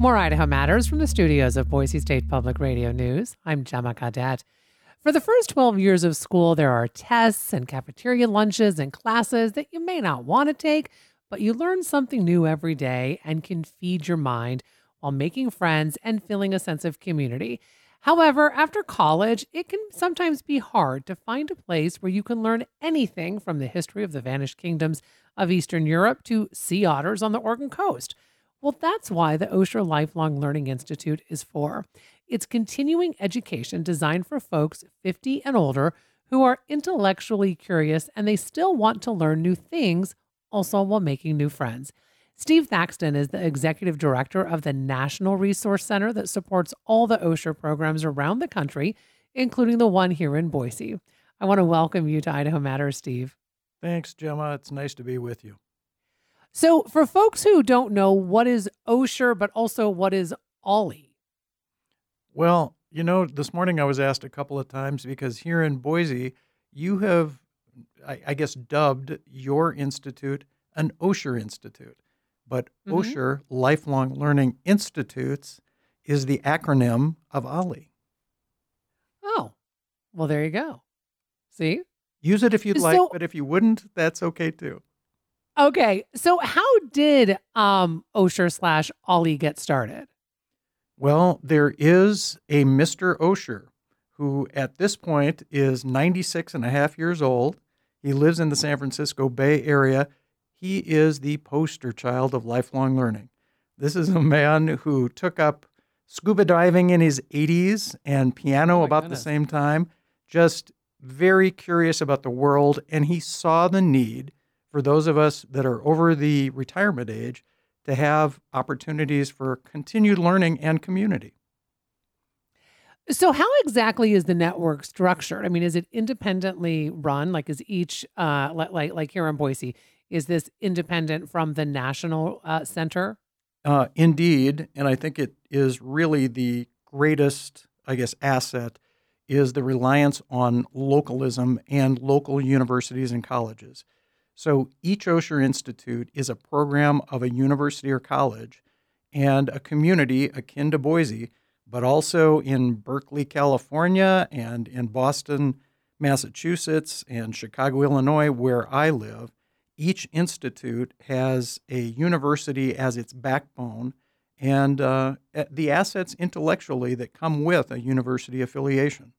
More Idaho Matters from the studios of Boise State Public Radio News. I'm Gemma Gaudette. For the first 12 years of school, there are tests and cafeteria lunches and classes that you may not want to take, but you learn something new every day and can feed your mind while making friends and feeling a sense of community. However, after college, it can sometimes be hard to find a place where you can learn anything from the history of the vanished kingdoms of Eastern Europe to sea otters on the Oregon coast. Well, that's why the Osher Lifelong Learning Institute is for. It's continuing education designed for folks 50 and older who are intellectually curious and they still want to learn new things, also while making new friends. Steve Thaxton is the executive director of the National Resource Center that supports all the Osher programs around the country, including the one here in Boise. I want to welcome you to Idaho Matters, Steve. Thanks, Gemma. It's nice to be with you. So, for folks who don't know, what is Osher, but also what is OLLI? Well, you know, this morning I was asked a couple of times because here in Boise, you have, I, I guess, dubbed your institute an Osher Institute. But mm-hmm. Osher, Lifelong Learning Institutes, is the acronym of OLLI. Oh, well, there you go. See? Use it if you'd so, like, but if you wouldn't, that's okay too. Okay, so how did um, Osher slash OLLI get started? Well, there is a Mr. Osher who at this point is 96 and a half years old. He lives in the San Francisco Bay Area. He is the poster child of lifelong learning. This is a man who took up scuba diving in his 80s and piano oh about goodness. the same time, just very curious about the world. And he saw the need for those of us that are over the retirement age to have opportunities for continued learning and community. So, how exactly is the network structured? I mean, is it independently run? Like, is each uh, like like here in Boise, is this independent from the national uh, center? Uh, indeed, and I think it is really the greatest, I guess, asset is the reliance on localism and local universities and colleges. So each Osher Institute is a program of a university or college and a community akin to Boise, but also in Berkeley, California, and in Boston, Massachusetts, and Chicago, Illinois, where I live. Each institute has a university as its backbone and uh, the assets intellectually that come with a university affiliation.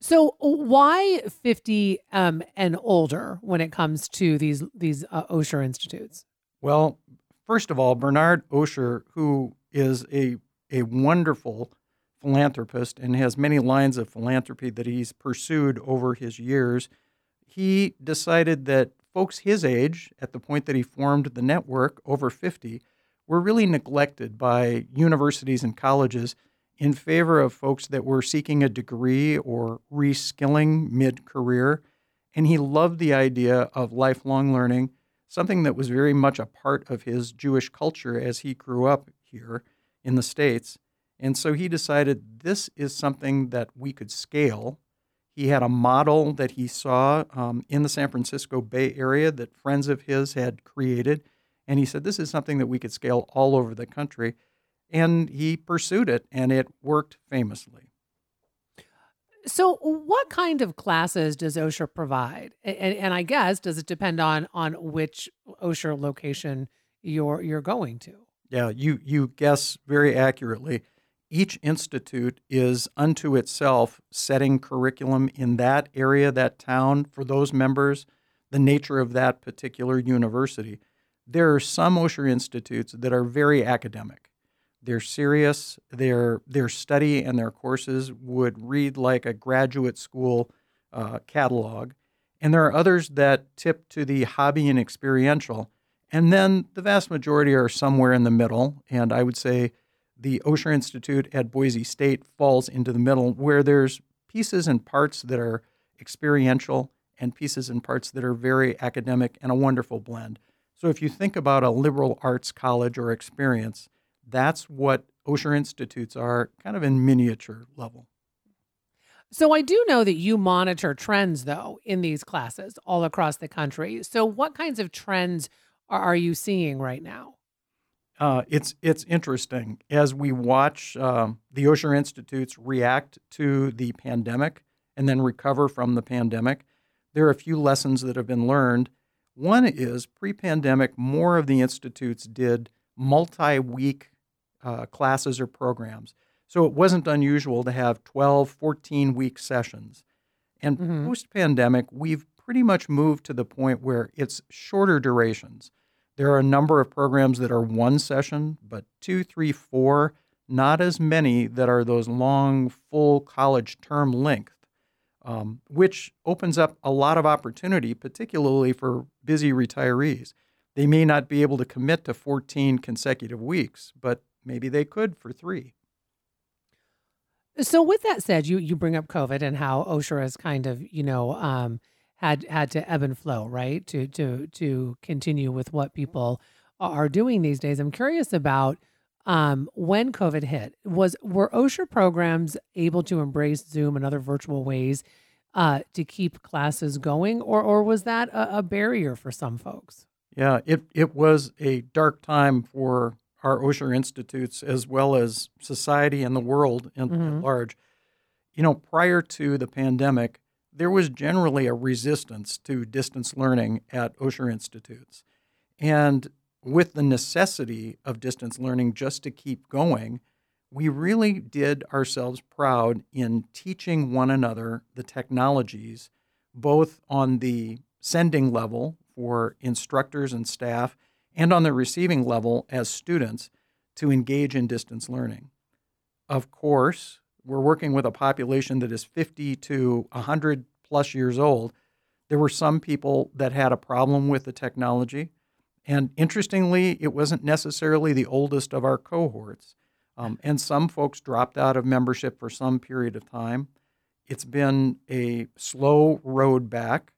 So why 50 um, and older when it comes to these these uh, Osher institutes? Well, first of all, Bernard Osher, who is a a wonderful philanthropist and has many lines of philanthropy that he's pursued over his years, he decided that folks his age, at the point that he formed the network, over 50, were really neglected by universities and colleges in favor of folks that were seeking a degree or reskilling mid career. And he loved the idea of lifelong learning, something that was very much a part of his Jewish culture as he grew up here in the States. And so he decided this is something that we could scale. He had a model that he saw um, in the San Francisco Bay Area that friends of his had created. And he said, This is something that we could scale all over the country and he pursued it, and it worked famously. So, what kind of classes does Osher provide? And, and, I guess does it depend on on which Osher location you're you're going to? Yeah, you you guess very accurately. Each institute is unto itself setting curriculum in that area, that town for those members, the nature of that particular university. There are some Osher institutes that are very academic they're serious. Their their study and their courses would read like a graduate school uh, catalog, and there are others that tip to the hobby and experiential. And then the vast majority are somewhere in the middle. And I would say the Osher Institute at Boise State falls into the middle, where there's pieces and parts that are experiential and pieces and parts that are very academic and a wonderful blend. So if you think about a liberal arts college or experience, that's what Osher Institutes are, kind of in miniature level. So I do know that you monitor trends, though, in these classes all across the country. So what kinds of trends are, you seeing right now? Uh, it's it's interesting as we watch uh, the Osher Institutes react to the pandemic and then recover from the pandemic. There are a few lessons that have been learned. One is pre-pandemic, more of the institutes did multi-week uh, classes or programs, so it wasn't unusual to have 12, 14 week sessions. And Mhm. post-pandemic, we've pretty much moved to the point where it's shorter durations. There are a number of programs that are one session, but two, three, four, not as many that are those long, full college term length, um, which opens up a lot of opportunity, particularly for busy retirees. They may not be able to commit to 14 consecutive weeks, but maybe they could for three. So with that said, you you bring up COVID and how Osher has kind of you know um, had had to ebb and flow, right? To to to continue with what people are doing these days. I'm curious about um, when COVID hit. Was were Osher programs able to embrace Zoom and other virtual ways uh, to keep classes going, or or was that a, a barrier for some folks? Yeah, it, it was a dark time for our Osher Institutes as well as society and the world in, Mhm. at large. You know, prior to the pandemic, there was generally a resistance to distance learning at Osher Institutes. And with the necessity of distance learning just to keep going, we really did ourselves proud in teaching one another the technologies, both on the sending level for instructors and staff, and on the receiving level as students to engage in distance learning. Of course, we're working with a population that is 50 to 100 plus years old. There were some people that had a problem with the technology. And interestingly, it wasn't necessarily the oldest of our cohorts. Um, and some folks dropped out of membership for some period of time. It's been a slow road back.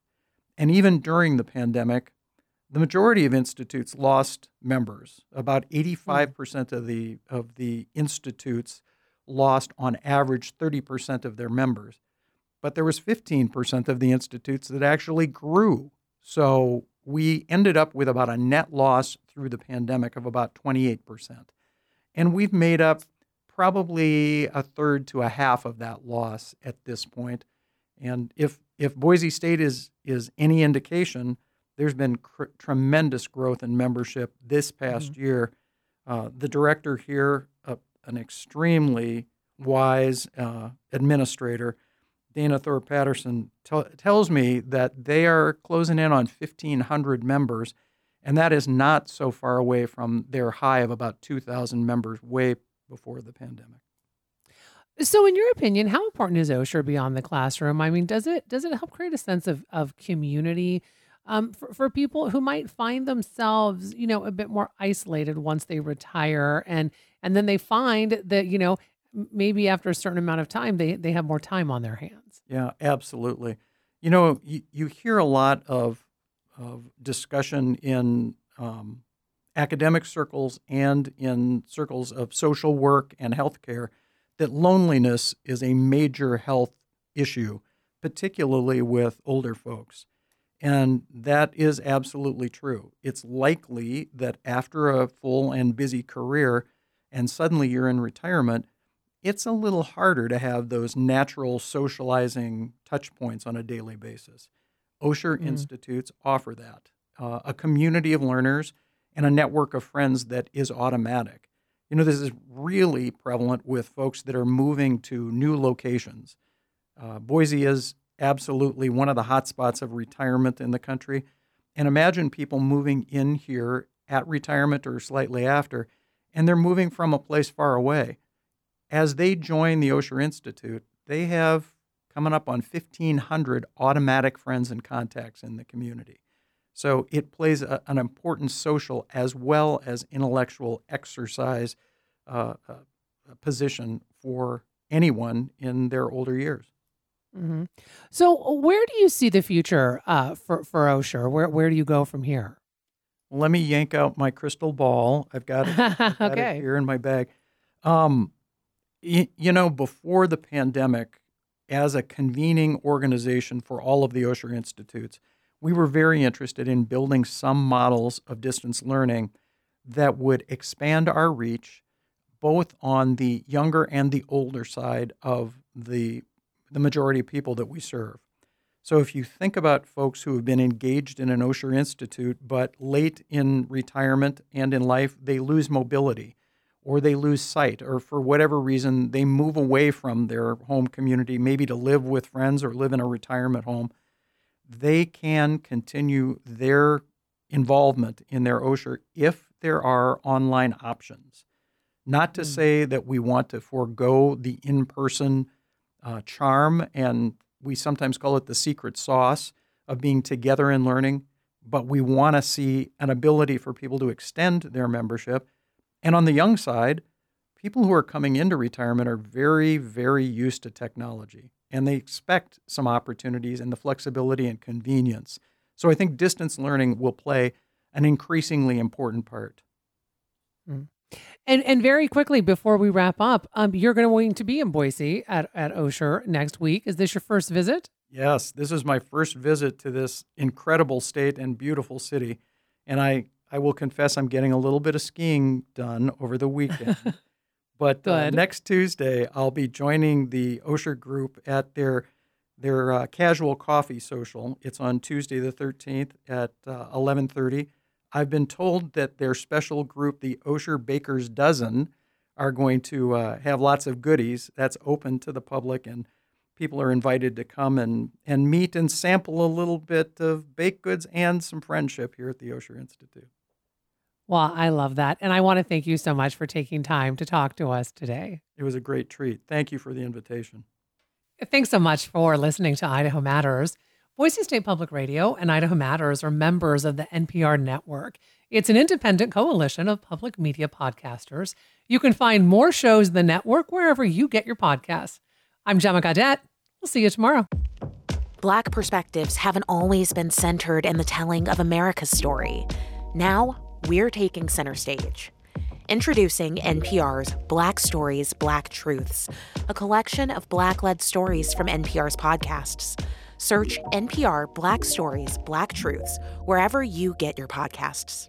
And even during the pandemic, the majority of institutes lost members. About hmm. 85% of the, of the institutes lost, on average, 30% of their members. But there was 15% of the institutes that actually grew. So we ended up with about a net loss through the pandemic of about 28%. And we've made up probably a third to a half of that loss at this point. And if if Boise State is is any indication, there's been cr- tremendous growth in membership this past year. Uh, the director here, uh, an extremely wise uh, administrator, Dana Thorpe Patterson, tell tells me that they are closing in on 1,500 members, and that is not so far away from their high of about 2,000 members way before the pandemic. So, in your opinion, how important is Osher beyond the classroom? I mean, does it does it help create a sense of of community um, for for people who might find themselves, you know, a bit more isolated once they retire, and and then they find that you know maybe after a certain amount of time they they have more time on their hands. Yeah, absolutely. You know, you, you hear a lot of, of discussion in um, academic circles and in circles of social work and healthcare that loneliness is a major health issue, particularly with older folks. And that is absolutely true. It's likely that after a full and busy career, and suddenly you're in retirement, it's a little harder to have those natural socializing touch points on a daily basis. Osher Mm. Institutes offer that uh, a community of learners and a network of friends that is automatic. You know, this is really prevalent with folks that are moving to new locations. Uh, Boise is absolutely one of the hotspots of retirement in the country. And imagine people moving in here at retirement or slightly after, and they're moving from a place far away as they join the Osher Institute, they have coming up on 1,500 automatic friends and contacts in the community. So it plays a, an important social as well as intellectual exercise uh, uh, position for anyone in their older years. Hmm So, where do you see the future uh, for for Osher? Where where do you go from here? Let me yank out my crystal ball. I've got it, I've got it here in my bag. Um, y- you know, before the pandemic, as a convening organization for all of the Osher Institutes, we were very interested in building some models of distance learning that would expand our reach both on the younger and the older side of the, the majority of people that we serve. So if you think about folks who have been engaged in an Osher Institute, but late in retirement and in life, they lose mobility or they lose sight, or for whatever reason, they move away from their home community, maybe to live with friends or live in a retirement home, they can continue their involvement in their Osher if there are online options. Not to mm. say that we want to forego the in person uh, charm, and we sometimes call it the secret sauce of being together and learning, but we want to see an ability for people to extend their membership. And on the young side, people who are coming into retirement are very, very used to technology and they expect some opportunities and the flexibility and convenience. So I think distance learning will play an increasingly important part. Mm. And and very quickly before we wrap up, um, you're going to be in Boise at at Osher next week. Is this your first visit? Yes, this is my first visit to this incredible state and beautiful city, and I I will confess I'm getting a little bit of skiing done over the weekend. but uh, next Tuesday I'll be joining the Osher group at their their uh, casual coffee social. It's on Tuesday the 13th at uh, 11:30 I've been told that their special group, the Osher Baker's Dozen, are going to uh, have lots of goodies. That's open to the public, and people are invited to come and, and meet and sample a little bit of baked goods and some friendship here at the Osher Institute. Well, I love that. And I want to thank you so much for taking time to talk to us today. It was a great treat. Thank you for the invitation. Thanks so much for listening to Idaho Matters. Boise State Public Radio and Idaho Matters are members of the NPR network. It's an independent coalition of public media podcasters. You can find more shows in the network wherever you get your podcasts. I'm Gemma Gaudette. We'll see you tomorrow. Black perspectives haven't always been centered in the telling of America's story. Now, we're taking center stage. Introducing NPR's Black Stories, Black Truths, a collection of Black led stories from NPR's podcasts. Search NPR Black Stories, Black Truths wherever you get your podcasts.